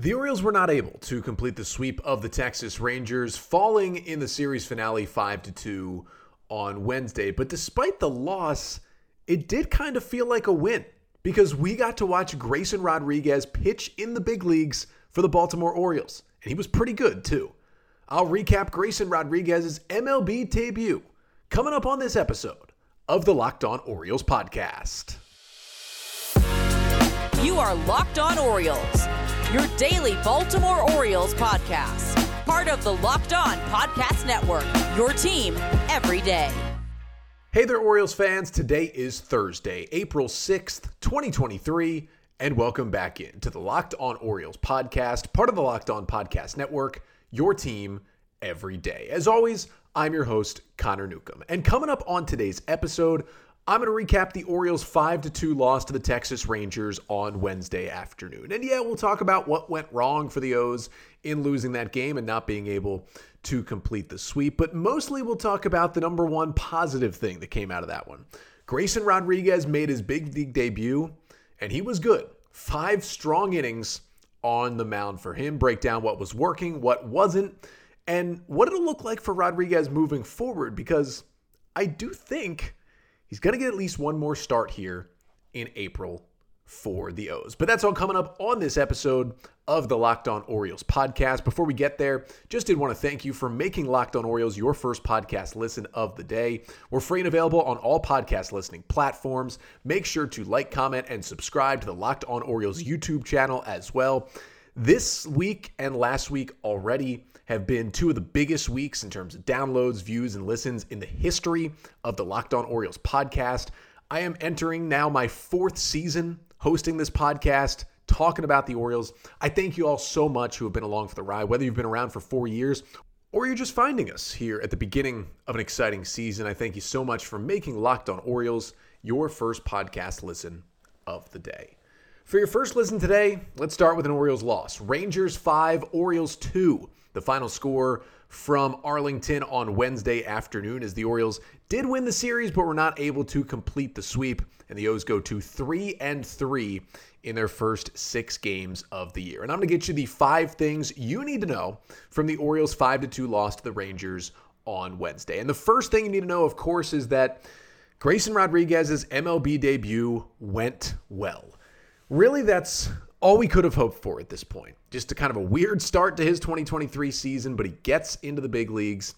The Orioles were not able to complete the sweep of the Texas Rangers, falling in the series finale 5 to 2 on Wednesday. But despite the loss, it did kind of feel like a win because we got to watch Grayson Rodriguez pitch in the big leagues for the Baltimore Orioles, and he was pretty good too. I'll recap Grayson Rodriguez's MLB debut coming up on this episode of the Locked On Orioles podcast. You are Locked On Orioles your daily Baltimore Orioles podcast. Part of the Locked On Podcast Network, your team every day. Hey there, Orioles fans. Today is Thursday, April 6th, 2023, and welcome back in to the Locked On Orioles podcast, part of the Locked On Podcast Network, your team every day. As always, I'm your host, Connor Newcomb. And coming up on today's episode, I'm going to recap the Orioles 5 2 loss to the Texas Rangers on Wednesday afternoon. And yeah, we'll talk about what went wrong for the O's in losing that game and not being able to complete the sweep. But mostly we'll talk about the number one positive thing that came out of that one. Grayson Rodriguez made his big league debut, and he was good. Five strong innings on the mound for him. Break down what was working, what wasn't, and what it'll look like for Rodriguez moving forward because I do think He's going to get at least one more start here in April for the O's. But that's all coming up on this episode of the Locked On Orioles podcast. Before we get there, just did want to thank you for making Locked On Orioles your first podcast listen of the day. We're free and available on all podcast listening platforms. Make sure to like, comment, and subscribe to the Locked On Orioles YouTube channel as well. This week and last week already have been two of the biggest weeks in terms of downloads, views, and listens in the history of the Locked On Orioles podcast. I am entering now my fourth season hosting this podcast, talking about the Orioles. I thank you all so much who have been along for the ride, whether you've been around for four years or you're just finding us here at the beginning of an exciting season. I thank you so much for making Locked On Orioles your first podcast listen of the day. For your first listen today, let's start with an Orioles loss. Rangers 5, Orioles 2. The final score from Arlington on Wednesday afternoon as the Orioles did win the series but were not able to complete the sweep and the O's go to 3 and 3 in their first 6 games of the year. And I'm going to get you the 5 things you need to know from the Orioles 5 to 2 loss to the Rangers on Wednesday. And the first thing you need to know of course is that Grayson Rodriguez's MLB debut went well. Really that's all we could have hoped for at this point. Just a kind of a weird start to his 2023 season, but he gets into the big leagues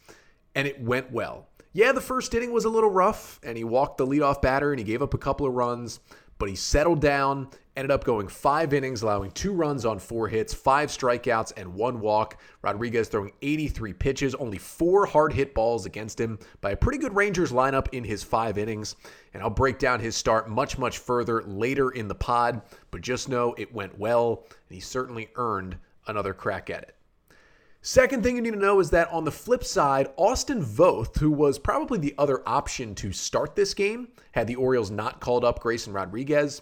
and it went well. Yeah, the first inning was a little rough and he walked the leadoff batter and he gave up a couple of runs, but he settled down, ended up going five innings, allowing two runs on four hits, five strikeouts, and one walk. Rodriguez throwing 83 pitches, only four hard hit balls against him by a pretty good Rangers lineup in his five innings. And I'll break down his start much, much further later in the pod, but just know it went well, and he certainly earned another crack at it. Second thing you need to know is that on the flip side, Austin Voth, who was probably the other option to start this game, had the Orioles not called up Grayson Rodriguez,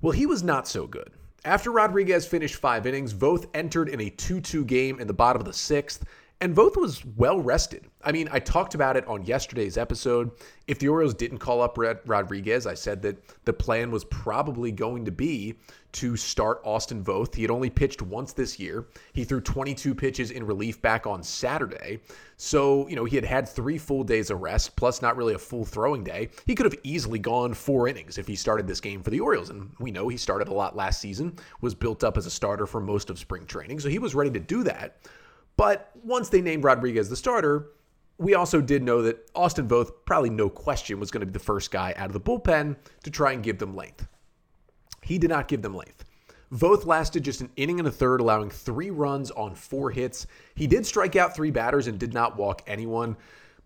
well, he was not so good. After Rodriguez finished five innings, Voth entered in a 2 2 game in the bottom of the sixth and Voth was well rested. I mean, I talked about it on yesterday's episode. If the Orioles didn't call up Rodriguez, I said that the plan was probably going to be to start Austin Voth. He had only pitched once this year. He threw 22 pitches in relief back on Saturday. So, you know, he had had three full days of rest, plus not really a full throwing day. He could have easily gone four innings if he started this game for the Orioles. And we know he started a lot last season, was built up as a starter for most of spring training. So he was ready to do that. But once they named Rodriguez the starter, we also did know that Austin Voth, probably no question, was going to be the first guy out of the bullpen to try and give them length. He did not give them length. Voth lasted just an inning and a third, allowing three runs on four hits. He did strike out three batters and did not walk anyone.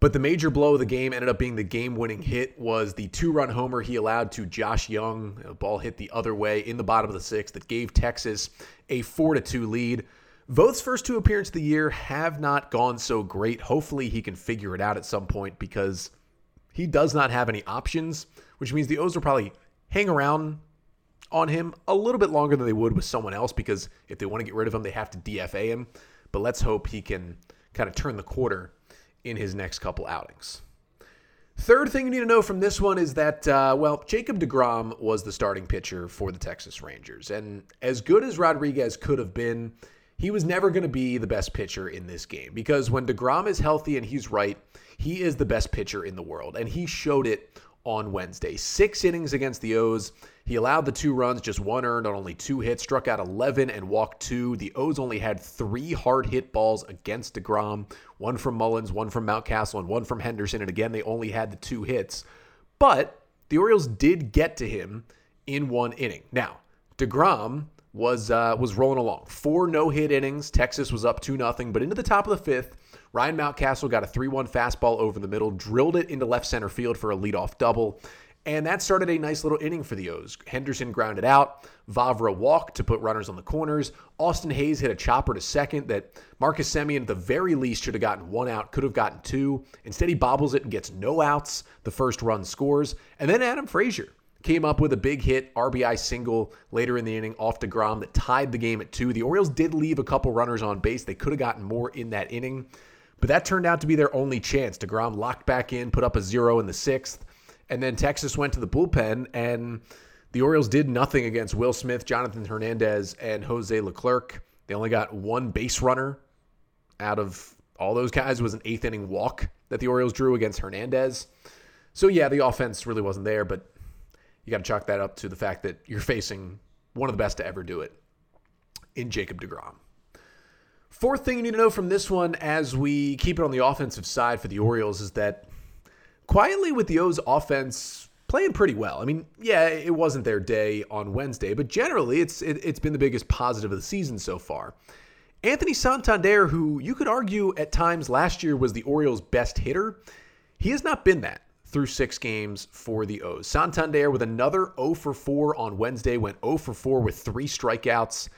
But the major blow of the game ended up being the game winning hit was the two run homer he allowed to Josh Jung. A ball hit the other way in the bottom of the sixth that gave Texas a four-to-two lead. Voth's first two appearances of the year have not gone so great. Hopefully, he can figure it out at some point because he does not have any options, which means the O's will probably hang around on him a little bit longer than they would with someone else because if they want to get rid of him, they have to DFA him. But let's hope he can kind of turn the quarter in his next couple outings. Third thing you need to know from this one is that, uh, well, Jacob deGrom was the starting pitcher for the Texas Rangers. And as good as Rodriguez could have been, he was never going to be the best pitcher in this game because when deGrom is healthy and he's right, he is the best pitcher in the world. And he showed it on Wednesday. Six innings against the O's. He allowed the two runs, just one earned on only two hits, struck out 11 and walked two. The O's only had three hard hit balls against deGrom one from Mullins, one from Mountcastle, and one from Henderson. And again, they only had the two hits. But the Orioles did get to him in one inning. Now, deGrom was uh, was rolling along. Four no-hit innings. Texas was up 2 nothing, but into the top of the fifth, Ryan Mountcastle got a 3-1 fastball over the middle, drilled it into left center field for a leadoff double. And that started a nice little inning for the O's. Henderson grounded out. Vavra walked to put runners on the corners. Austin Hays hit a chopper to second that Marcus Semien, at the very least, should have gotten one out, could have gotten two. Instead, he bobbles it and gets no outs. The first run scores. And then Adam Frazier came up with a big hit, RBI single later in the inning off deGrom that tied the game at two. The Orioles did leave a couple runners on base. They could have gotten more in that inning, but that turned out to be their only chance. deGrom locked back in, put up a zero in the sixth. And then Texas went to the bullpen, and the Orioles did nothing against Will Smith, Jonathan Hernandez, and Jose Leclerc. They only got one base runner out of all those guys. Was an eighth inning walk that the Orioles drew against Hernandez. So yeah, the offense really wasn't there, but you got to chalk that up to the fact that you're facing one of the best to ever do it in Jacob deGrom. Fourth thing you need to know from this one as we keep it on the offensive side for the Orioles is that quietly with the O's offense playing pretty well. I mean, yeah, it wasn't their day on Wednesday, but generally it's it, has been the biggest positive of the season so far. Anthony Santander, who you could argue at times last year was the Orioles' best hitter, he has not been that through six games for the O's. Santander with another 0 for 4 on Wednesday, went 0 for 4 with three strikeouts.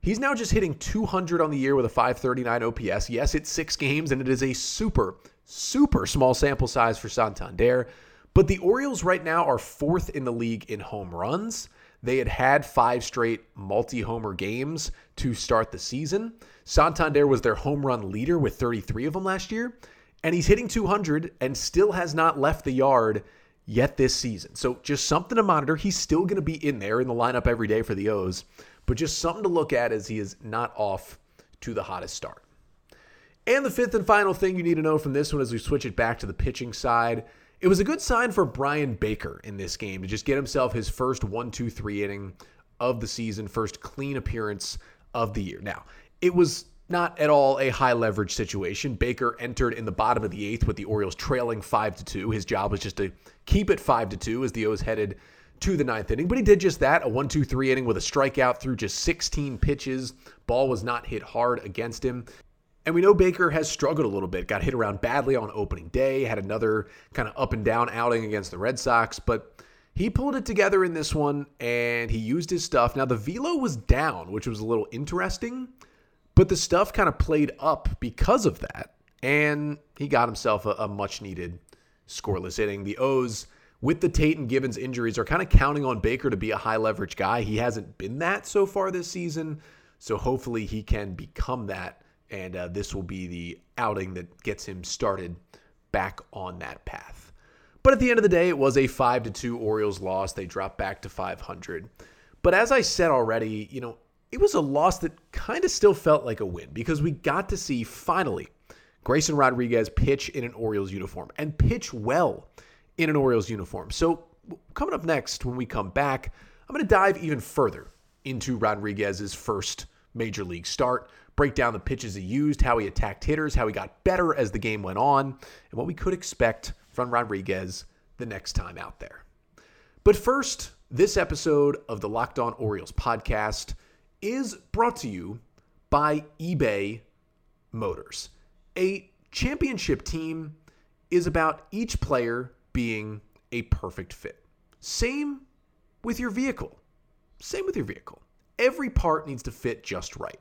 He's now just hitting 200 on the year with a 539 OPS. Yes, it's six games, and it is a super, super small sample size for Santander. But the Orioles right now are fourth in the league in home runs. They had had five straight multi homer games to start the season. Santander was their home run leader with 33 of them last year. And he's hitting 200 and still has not left the yard yet this season. So just something to monitor. He's still going to be in there in the lineup every day for the O's, but just something to look at as he is not off to the hottest start. And the fifth and final thing you need to know from this one as we switch it back to the pitching side. It was a good sign for Bryan Baker in this game to just get himself his first 1 2 3 inning of the season, first clean appearance of the year. Now, it was not at all a high leverage situation. Baker entered in the bottom of the eighth with the Orioles trailing 5 to 2. His job was just to keep it 5 to 2 as the O's headed to the ninth inning. But he did just that a 1 2 3 inning with a strikeout through just 16 pitches. Ball was not hit hard against him. And we know Baker has struggled a little bit, got hit around badly on opening day, had another kind of up and down outing against the Red Sox, but he pulled it together in this one and he used his stuff. Now, the velo was down, which was a little interesting, but the stuff kind of played up because of that. And he got himself a, a much needed scoreless inning. The O's, with the Tate and Givens injuries, are kind of counting on Baker to be a high leverage guy. He hasn't been that so far this season. So hopefully he can become that and uh, this will be the outing that gets him started back on that path. But at the end of the day, it was a 5 to 2 Orioles loss. They dropped back to 500. But as I said already, you know, it was a loss that kind of still felt like a win because we got to see finally Grayson Rodriguez pitch in an Orioles uniform and pitch well in an Orioles uniform. So, coming up next, when we come back, I'm going to dive even further into Rodriguez's first major league start break down the pitches he used, how he attacked hitters, how he got better as the game went on, and what we could expect from Rodriguez the next time out there. But first, this episode of the Locked On Orioles podcast is brought to you by eBay Motors. A championship team is about each player being a perfect fit. Same with your vehicle. Same with your vehicle. Every part needs to fit just right.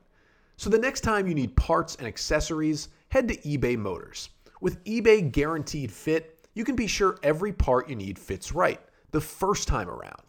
So the next time you need parts and accessories, head to eBay Motors. With eBay Guaranteed Fit, you can be sure every part you need fits right the first time around.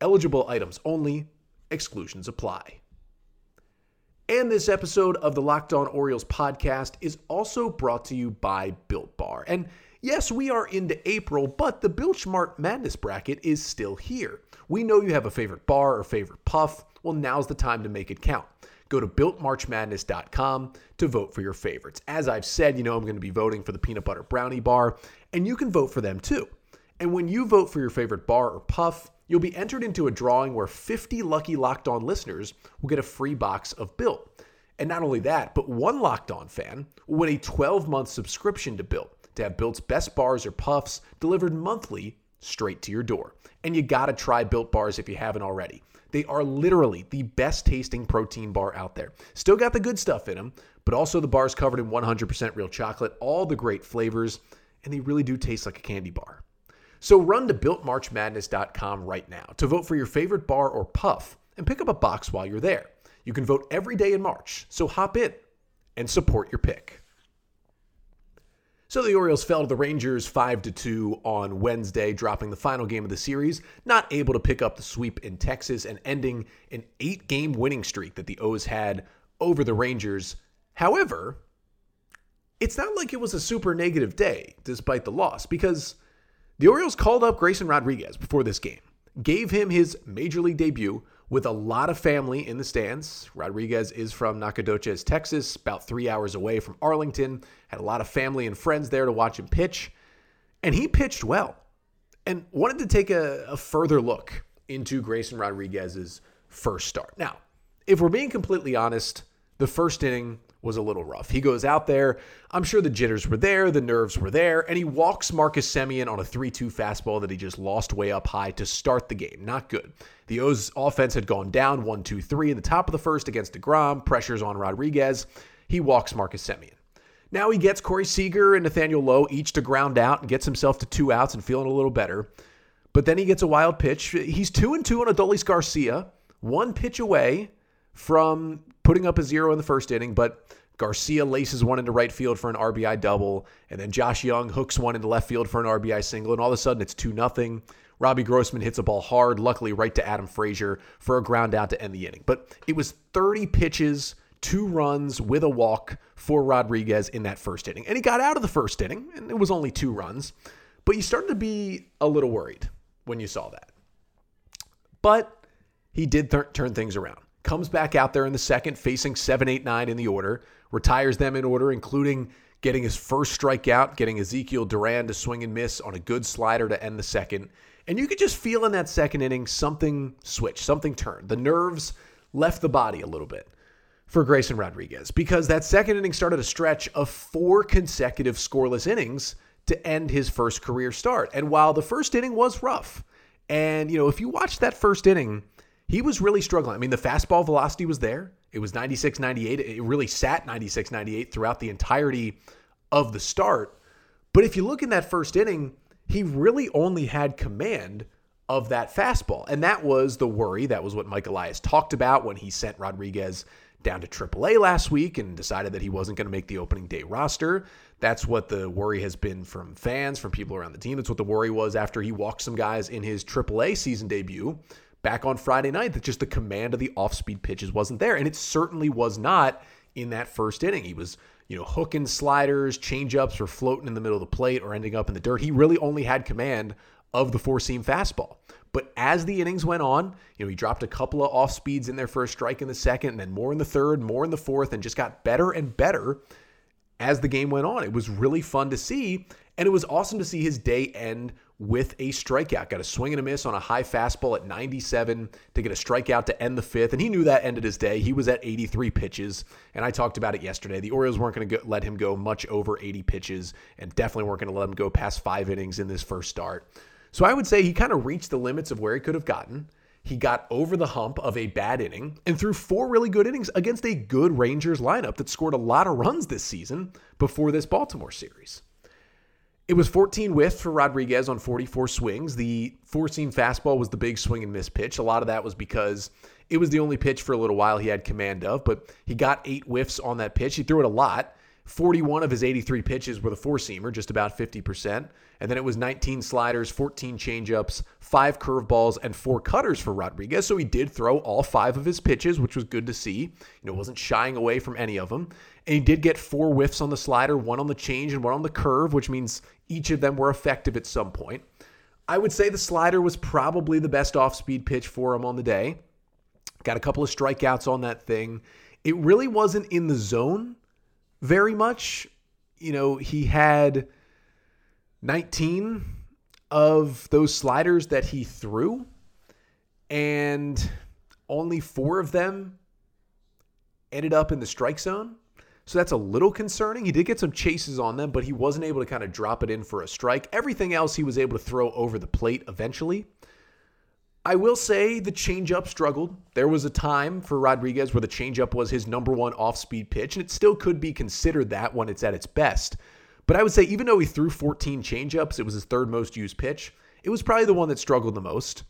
Eligible items only, exclusions apply. And this episode of the Locked On Orioles podcast is also brought to you by Built Bar. And yes, we are into April, but the Built March Madness bracket is still here. We know you have a favorite bar or favorite puff. Well, now's the time to make it count. Go to builtmarchmadness.com to vote for your favorites. As I've said, you know I'm going to be voting for the peanut butter brownie bar, and you can vote for them too. And when you vote for your favorite bar or puff, you'll be entered into a drawing where 50 lucky Locked On listeners will get a free box of Built. And not only that, but one Locked On fan will win a 12 month subscription to Built to have Built's best bars or puffs delivered monthly straight to your door. And you gotta try Built bars if you haven't already. They are literally the best tasting protein bar out there. Still got the good stuff in them, but also the bars covered in 100% real chocolate, all the great flavors, and they really do taste like a candy bar. So run to builtmarchmadness.com right now to vote for your favorite bar or puff and pick up a box while you're there. You can vote every day in March, so hop in and support your pick. So the Orioles fell to the Rangers 5 to 2 on Wednesday, dropping the final game of the series, not able to pick up the sweep in Texas and ending an 8-game winning streak that the O's had over the Rangers. However, it's not like it was a super negative day despite the loss because the Orioles called up Grayson Rodriguez before this game, gave him his major league debut with a lot of family in the stands. Rodriguez is from Nacogdoches, Texas, about three hours away from Arlington. Had a lot of family and friends there to watch him pitch. And he pitched well and wanted to take a, a further look into Grayson Rodriguez's first start. Now, if we're being completely honest, the first inning was a little rough. He goes out there. I'm sure the jitters were there, the nerves were there, and he walks Marcus Semien on a 3 2 fastball that he just lost way up high to start the game. Not good. The O's offense had gone down 1 2 3 in the top of the first against deGrom. Pressures on Rodriguez. He walks Marcus Semien. Now he gets Corey Seager and Nathaniel Lowe each to ground out and gets himself to two outs and feeling a little better. But then he gets a wild pitch. He's 2 and 2 on Adolis Garcia, one pitch away from putting up a zero in the first inning, but Garcia laces one into right field for an RBI double, and then Josh Jung hooks one into left field for an RBI single, and all of a sudden it's 2 0. Robbie Grossman hits a ball hard, luckily right to Adam Frazier for a ground out to end the inning. But it was 30 pitches, two runs with a walk for Rodriguez in that first inning. And he got out of the first inning, and it was only two runs. But you started to be a little worried when you saw that. But he did th- turn things around comes back out there in the second, facing 7, 8, 9 in the order, retires them in order, including getting his first strikeout, getting Ezekiel Duran to swing and miss on a good slider to end the second. And you could just feel in that second inning something switch, something turned. The nerves left the body a little bit for Grayson Rodriguez because that second inning started a stretch of four consecutive scoreless innings to end his first career start. And while the first inning was rough, and you know, if you watch that first inning, he was really struggling. I mean, the fastball velocity was there. It was 96 98. It really sat 96 98 throughout the entirety of the start. But if you look in that first inning, he really only had command of that fastball. And that was the worry. That was what Mike Elias talked about when he sent Rodriguez down to AAA last week and decided that he wasn't going to make the opening day roster. That's what the worry has been from fans, from people around the team. That's what the worry was after he walked some guys in his AAA season debut back on Friday night that just the command of the off speed pitches wasn't there. And it certainly was not in that first inning. He was, you know, hooking sliders, changeups were floating in the middle of the plate or ending up in the dirt. He really only had command of the four seam fastball. But as the innings went on, you know, he dropped a couple of off speeds in there for a strike in the second, and then more in the third, more in the fourth, and just got better and better as the game went on. It was really fun to see. And it was awesome to see his day end with a strikeout. Got a swing and a miss on a high fastball at 97 to get a strikeout to end the fifth. And he knew that ended his day. He was at 83 pitches. And I talked about it yesterday. The Orioles weren't going to let him go much over 80 pitches and definitely weren't going to let him go past five innings in this first start. So I would say he kind of reached the limits of where he could have gotten. He got over the hump of a bad inning and threw four really good innings against a good Rangers lineup that scored a lot of runs this season before this Baltimore series. It was 14 whiffs for Rodriguez on 44 swings. The four seam fastball was the big swing and miss pitch. A lot of that was because it was the only pitch for a little while he had command of, but he got eight whiffs on that pitch. He threw it a lot. 41 of his 83 pitches were the four seamer, just about 50%. And then it was 19 sliders, 14 changeups, five curveballs, and four cutters for Rodriguez. So he did throw all five of his pitches, which was good to see. You know, wasn't shying away from any of them. And he did get four whiffs on the slider, one on the change and one on the curve, which means each of them were effective at some point. I would say the slider was probably the best off speed pitch for him on the day. Got a couple of strikeouts on that thing. It really wasn't in the zone very much. You know, he had 19 of those sliders that he threw, and only four of them ended up in the strike zone. So that's a little concerning. He did get some chases on them, but he wasn't able to kind of drop it in for a strike. Everything else he was able to throw over the plate eventually. I will say the changeup struggled. There was a time for Rodriguez where the changeup was his number one off speed pitch, and it still could be considered that when it's at its best. But I would say, even though he threw 14 changeups, it was his third most used pitch, it was probably the one that struggled the most.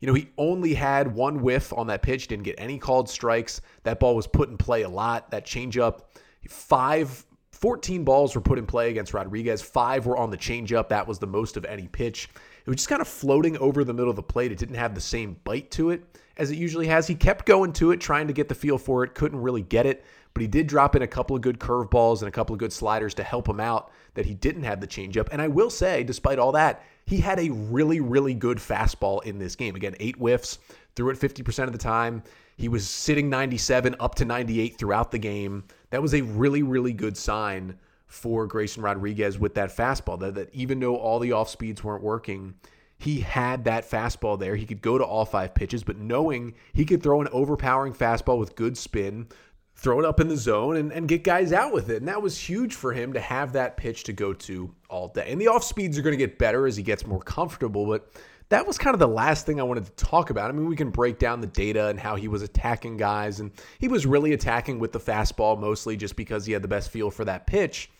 You know, he only had one whiff on that pitch, didn't get any called strikes. That ball was put in play a lot. That changeup Five, 14 balls were put in play against Rodriguez. Five were on the changeup. That was the most of any pitch. It was just kind of floating over the middle of the plate. It didn't have the same bite to it as it usually has. He kept going to it, trying to get the feel for it. Couldn't really get it, but he did drop in a couple of good curveballs and a couple of good sliders to help him out that he didn't have the changeup. And I will say, despite all that, he had a really, really good fastball in this game. Again, eight whiffs, threw it 50% of the time. He was sitting 97 up to 98 throughout the game. That was a really, really good sign for Grayson Rodriguez with that fastball. That, that even though all the off speeds weren't working, he had that fastball there. He could go to all five pitches, but knowing he could throw an overpowering fastball with good spin, throw it up in the zone, and, and get guys out with it. And that was huge for him to have that pitch to go to all day. And the off speeds are going to get better as he gets more comfortable, but that was kind of the last thing I wanted to talk about. I mean, we can break down the data and how he was attacking guys, and he was really attacking with the fastball mostly just because he had the best feel for that pitch.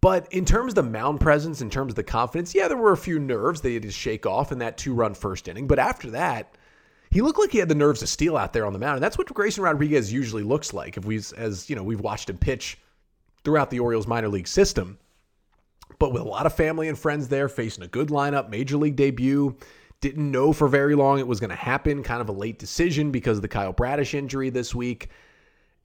But in terms of the mound presence, in terms of the confidence, yeah, there were a few nerves that he had to shake off in that two run first inning. But after that, he looked like he had the nerves to steal out there on the mound. And that's what Grayson Rodriguez usually looks like if we as you know, we've watched him pitch throughout the Orioles minor league system. But with a lot of family and friends there, facing a good lineup, major league debut, didn't know for very long it was going to happen. Kind of a late decision because of the Kyle Bradish injury this week.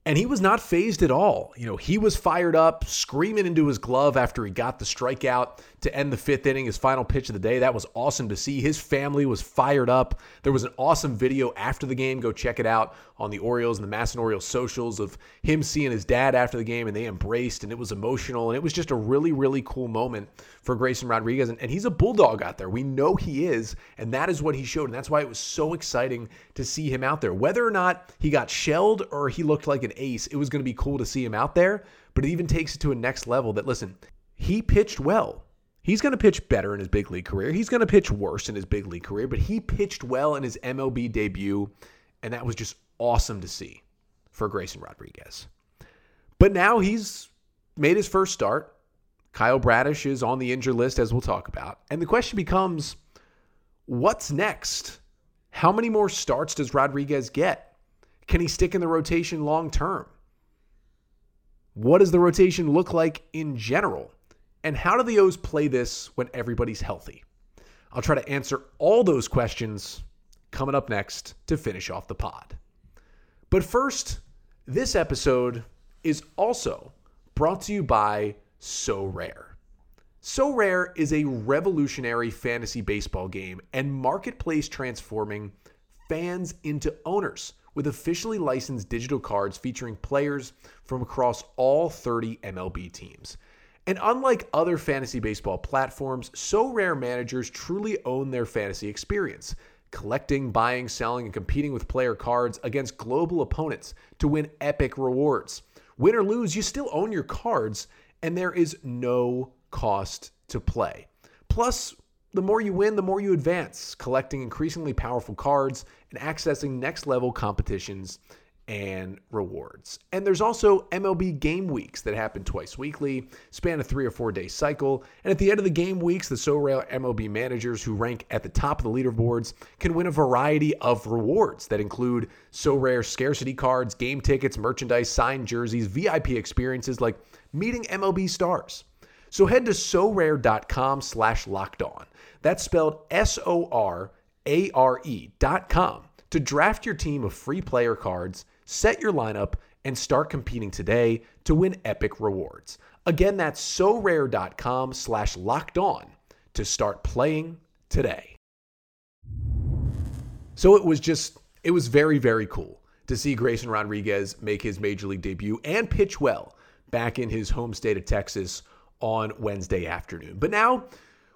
And he was not fazed at all. You know, he was fired up, screaming into his glove after he got the strikeout to end the fifth inning, his final pitch of the day. That was awesome to see. His family was fired up. There was an awesome video after the game. Go check it out on the Orioles and the MASN Orioles socials of him seeing his dad after the game, and they embraced, and it was emotional. And it was just a really, really cool moment for Grayson Rodriguez. And, and he's a bulldog out there. We know he is, and that is what he showed. And that's why it was so exciting to see him out there. Whether or not he got shelled or he looked like an ace, it was going to be cool to see him out there. But it even takes it to a next level that, listen, he pitched well. He's going to pitch better in his big league career. He's going to pitch worse in his big league career, but he pitched well in his MLB debut, and that was just awesome to see for Grayson Rodriguez. But now he's made his first start. Kyle Bradish is on the injured list, as we'll talk about. And the question becomes what's next? How many more starts does Rodriguez get? Can he stick in the rotation long term? What does the rotation look like in general? And how do the O's play this when everybody's healthy? I'll try to answer all those questions coming up next to finish off the pod. But first, this episode is also brought to you by Sorare. So Rare is a revolutionary fantasy baseball game and marketplace transforming fans into owners with officially licensed digital cards featuring players from across all 30 MLB teams. And unlike other fantasy baseball platforms, Sorare managers truly own their fantasy experience collecting, buying, selling, and competing with player cards against global opponents to win epic rewards. Win or lose, you still own your cards, and there is no cost to play. Plus, the more you win, the more you advance, collecting increasingly powerful cards and accessing next level competitions and rewards. And there's also MLB game weeks that happen twice weekly, span a three or four day cycle. And at the end of the game weeks, the Sorare MLB managers who rank at the top of the leaderboards can win a variety of rewards that include Sorare scarcity cards, game tickets, merchandise, signed jerseys, VIP experiences like meeting MLB stars. So head to sorare.com slash locked on. That's spelled S O R A R E dot com to draft your team of free player cards set your lineup, and start competing today to win epic rewards. Again, that's so sorare.com slash locked on to start playing today. So it was just, it was very, very cool to see Grayson Rodriguez make his major league debut and pitch well back in his home state of Texas on Wednesday afternoon. But now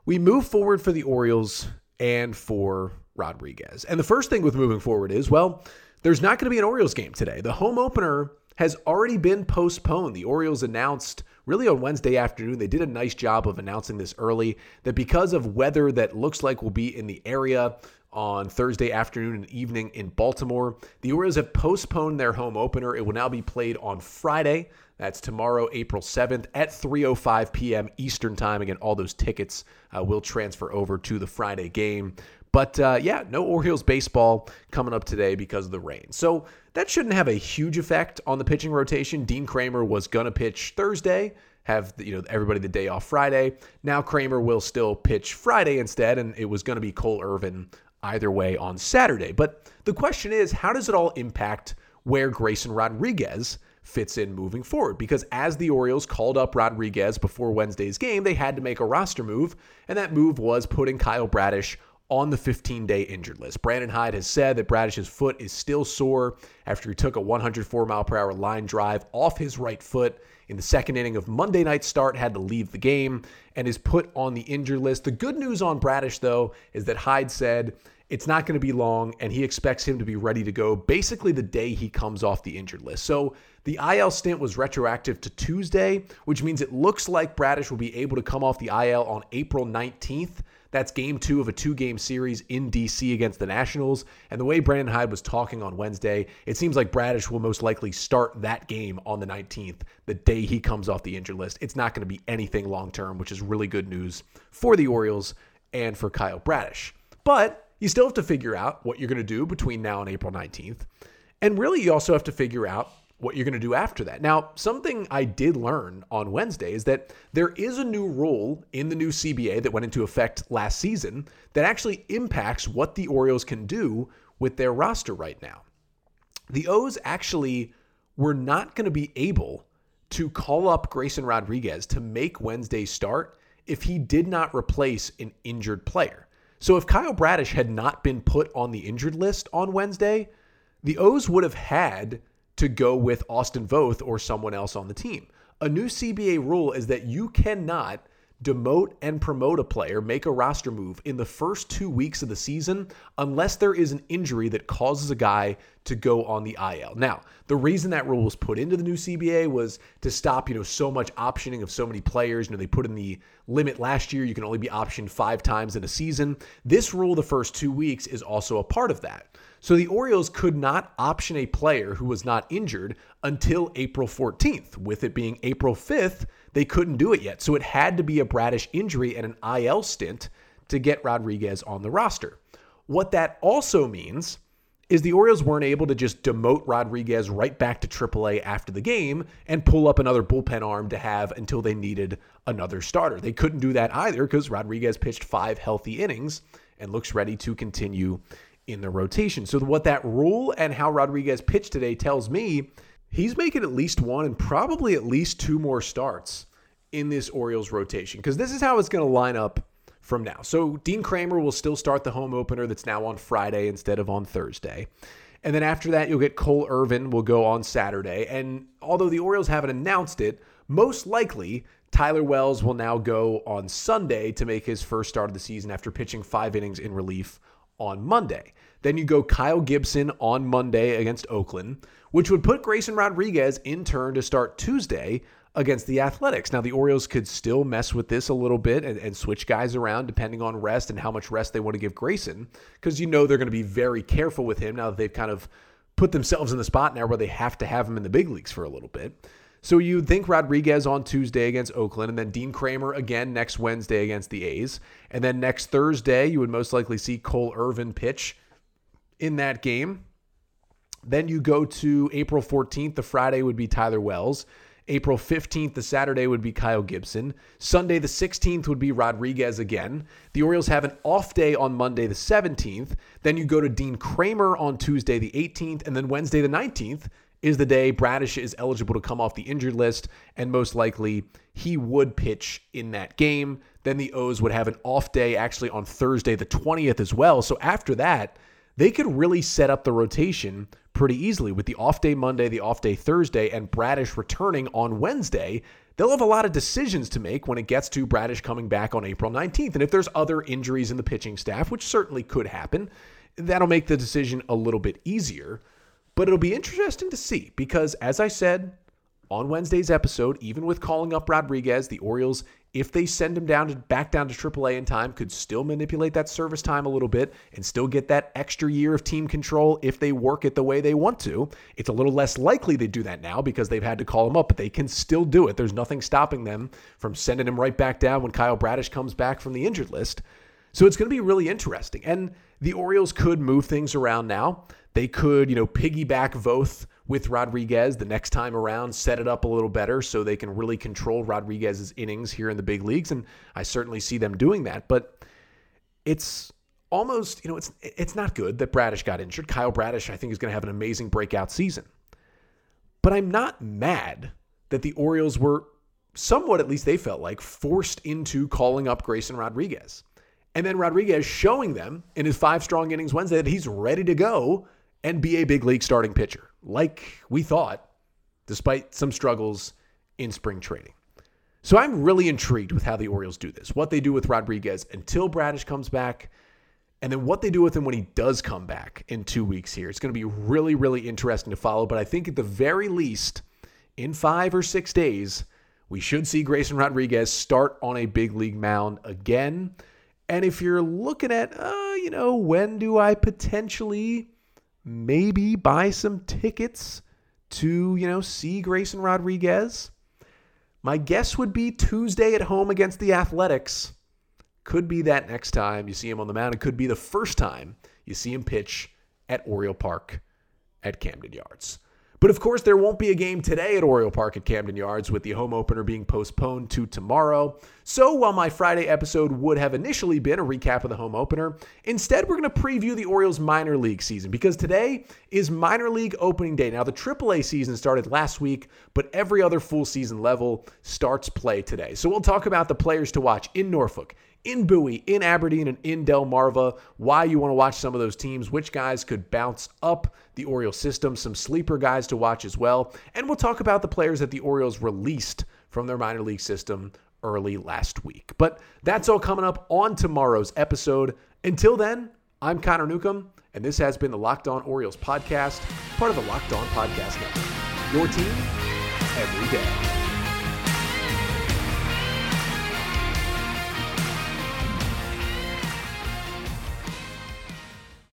we move forward for the Orioles and for Rodriguez. And the first thing with moving forward is, well, there's not going to be an Orioles game today. The home opener has already been postponed. The Orioles announced really on Wednesday afternoon, they did a nice job of announcing this early that because of weather that looks like will be in the area on Thursday afternoon and evening in Baltimore, the Orioles have postponed their home opener. It will now be played on Friday. That's tomorrow, April 7th at 3:05 p.m. Eastern Time. Again, all those tickets uh, will transfer over to the Friday game. But uh, yeah, no Orioles baseball coming up today because of the rain. So that shouldn't have a huge effect on the pitching rotation. Dean Kremer was to pitch Thursday, have you know everybody the day off Friday. Now Kremer will still pitch Friday instead, and it was going to be Cole Irvin either way on Saturday. But the question is, how does it all impact where Grayson Rodriguez fits in moving forward. Because as the Orioles called up Rodriguez before Wednesday's game, they had to make a roster move, and that move was putting Kyle Bradish on the 15 day injured list. Brandon Hyde has said that Bradish's foot is still sore after he took a 104 mile per hour line drive off his right foot in the second inning of Monday night's start, had to leave the game, and is put on the injured list. The good news on Bradish, though, is that Hyde said it's not going to be long, and he expects him to be ready to go basically the day he comes off the injured list. So the IL stint was retroactive to Tuesday, which means it looks like Bradish will be able to come off the IL on April 19th. That's game two of a two game series in DC against the Nationals. And the way Brandon Hyde was talking on Wednesday, it seems like Bradish will most likely start that game on the 19th, the day he comes off the injured list. It's not going to be anything long term, which is really good news for the Orioles and for Kyle Bradish. But you still have to figure out what you're going to do between now and April 19th. And really, you also have to figure out what you're going to do after that. Now, something I did learn on Wednesday is that there is a new rule in the new CBA that went into effect last season that actually impacts what the Orioles can do with their roster right now. The O's actually were not going to be able to call up Grayson Rodriguez to make Wednesday start if he did not replace an injured player. So if Kyle Bradish had not been put on the injured list on Wednesday, the O's would have had to go with Austin Voth or someone else on the team. A new CBA rule is that you cannot demote and promote a player, make a roster move in the first two weeks of the season unless there is an injury that causes a guy to go on the IL. Now, the reason that rule was put into the new CBA was to stop, you know, so much optioning of so many players. You know, they put in the limit last year, you can only be optioned five times in a season. This rule, the first two weeks, is also a part of that. So the Orioles could not option a player who was not injured until April 14th. With it being April 5th, they couldn't do it yet. So it had to be a Bradish injury and an IL stint to get Rodriguez on the roster. What that also means is the Orioles weren't able to just demote Rodriguez right back to AAA after the game and pull up another bullpen arm to have until they needed another starter. They couldn't do that either because Rodriguez pitched five healthy innings and looks ready to continue in the rotation. So, what that rule and how Rodriguez pitched today tells me he's making at least one and probably at least two more starts in this Orioles rotation because this is how it's going to line up from now. So, Dean Kremer will still start the home opener that's now on Friday instead of on Thursday. And then after that, you'll get Cole Irvin will go on Saturday. And although the Orioles haven't announced it, most likely Tyler Wells will now go on Sunday to make his first start of the season after pitching five innings in relief on Monday. Then you go Kyle Gibson on Monday against Oakland, which would put Grayson Rodriguez in turn to start Tuesday against the Athletics. Now, the Orioles could still mess with this a little bit and, and, switch guys around depending on rest and how much rest they want to give Grayson, because you know they're going to be very careful with him now that they've kind of put themselves in the spot now where they have to have him in the big leagues for a little bit. So you'd think Rodriguez on Tuesday against Oakland, and then Dean Kremer again next Wednesday against the A's. And then next Thursday, you would most likely see Cole Irvin pitch in that game. Then you go to April 14th. The Friday would be Tyler Wells. April 15th, the Saturday would be Kyle Gibson. Sunday, the 16th, would be Rodriguez again. The Orioles have an off day on Monday, the 17th. Then you go to Dean Kremer on Tuesday, the 18th. And then Wednesday, the 19th, is the day Bradish is eligible to come off the injured list, and most likely he would pitch in that game. Then the O's would have an off day actually on Thursday, the 20th, as well. So after that, they could really set up the rotation pretty easily with the off day Monday, the off day Thursday, and Bradish returning on Wednesday. They'll have a lot of decisions to make when it gets to Bradish coming back on April 19th. And if there's other injuries in the pitching staff, which certainly could happen, that'll make the decision a little bit easier. But it'll be interesting to see because, as I said on Wednesday's episode, even with calling up Rodriguez, the Orioles, if they send him down to back down to AAA in time, could still manipulate that service time a little bit and still get that extra year of team control if they work it the way they want to. It's a little less likely they do that now because they've had to call him up, but they can still do it. There's nothing stopping them from sending him right back down when Kyle Bradish comes back from the injured list. So it's going to be really interesting. And the Orioles could move things around now. They could, you know, piggyback Voth with Rodriguez the next time around, set it up a little better so they can really control Rodriguez's innings here in the big leagues. And I certainly see them doing that. But it's almost, you know, it's it's not good that Bradish got injured. Kyle Bradish, I think, is going to have an amazing breakout season. But I'm not mad that the Orioles were somewhat, at least they felt like, forced into calling up Grayson Rodriguez. And then Rodriguez showing them in his five strong innings Wednesday that he's ready to go and be a big league starting pitcher, like we thought, despite some struggles in spring training. So I'm really intrigued with how the Orioles do this, what they do with Rodriguez until Bradish comes back, and then what they do with him when he does come back in two weeks here. It's going to be really, really interesting to follow. But I think at the very least, in five or six days, we should see Grayson Rodriguez start on a big league mound again. And if you're looking at, uh, you know, when do I potentially maybe buy some tickets to, you know, see Grayson Rodriguez? My guess would be Tuesday at home against the Athletics. Could be that next time you see him on the mound. It could be the first time you see him pitch at Oriole Park at Camden Yards. But of course, there won't be a game today at Oriole Park at Camden Yards with the home opener being postponed to tomorrow. So while my Friday episode would have initially been a recap of the home opener, instead we're going to preview the Orioles minor league season because today is minor league opening day. Now, the AAA season started last week, but every other full season level starts play today. So we'll talk about the players to watch in Norfolk, in Bowie, in Aberdeen, and in Delmarva, why you want to watch some of those teams, which guys could bounce up the Orioles system, some sleeper guys to watch as well. And we'll talk about the players that the Orioles released from their minor league system early last week. But that's all coming up on tomorrow's episode. Until then, I'm Connor Newcomb, and this has been the Locked On Orioles podcast, part of the Locked On Podcast Network. Your team every day.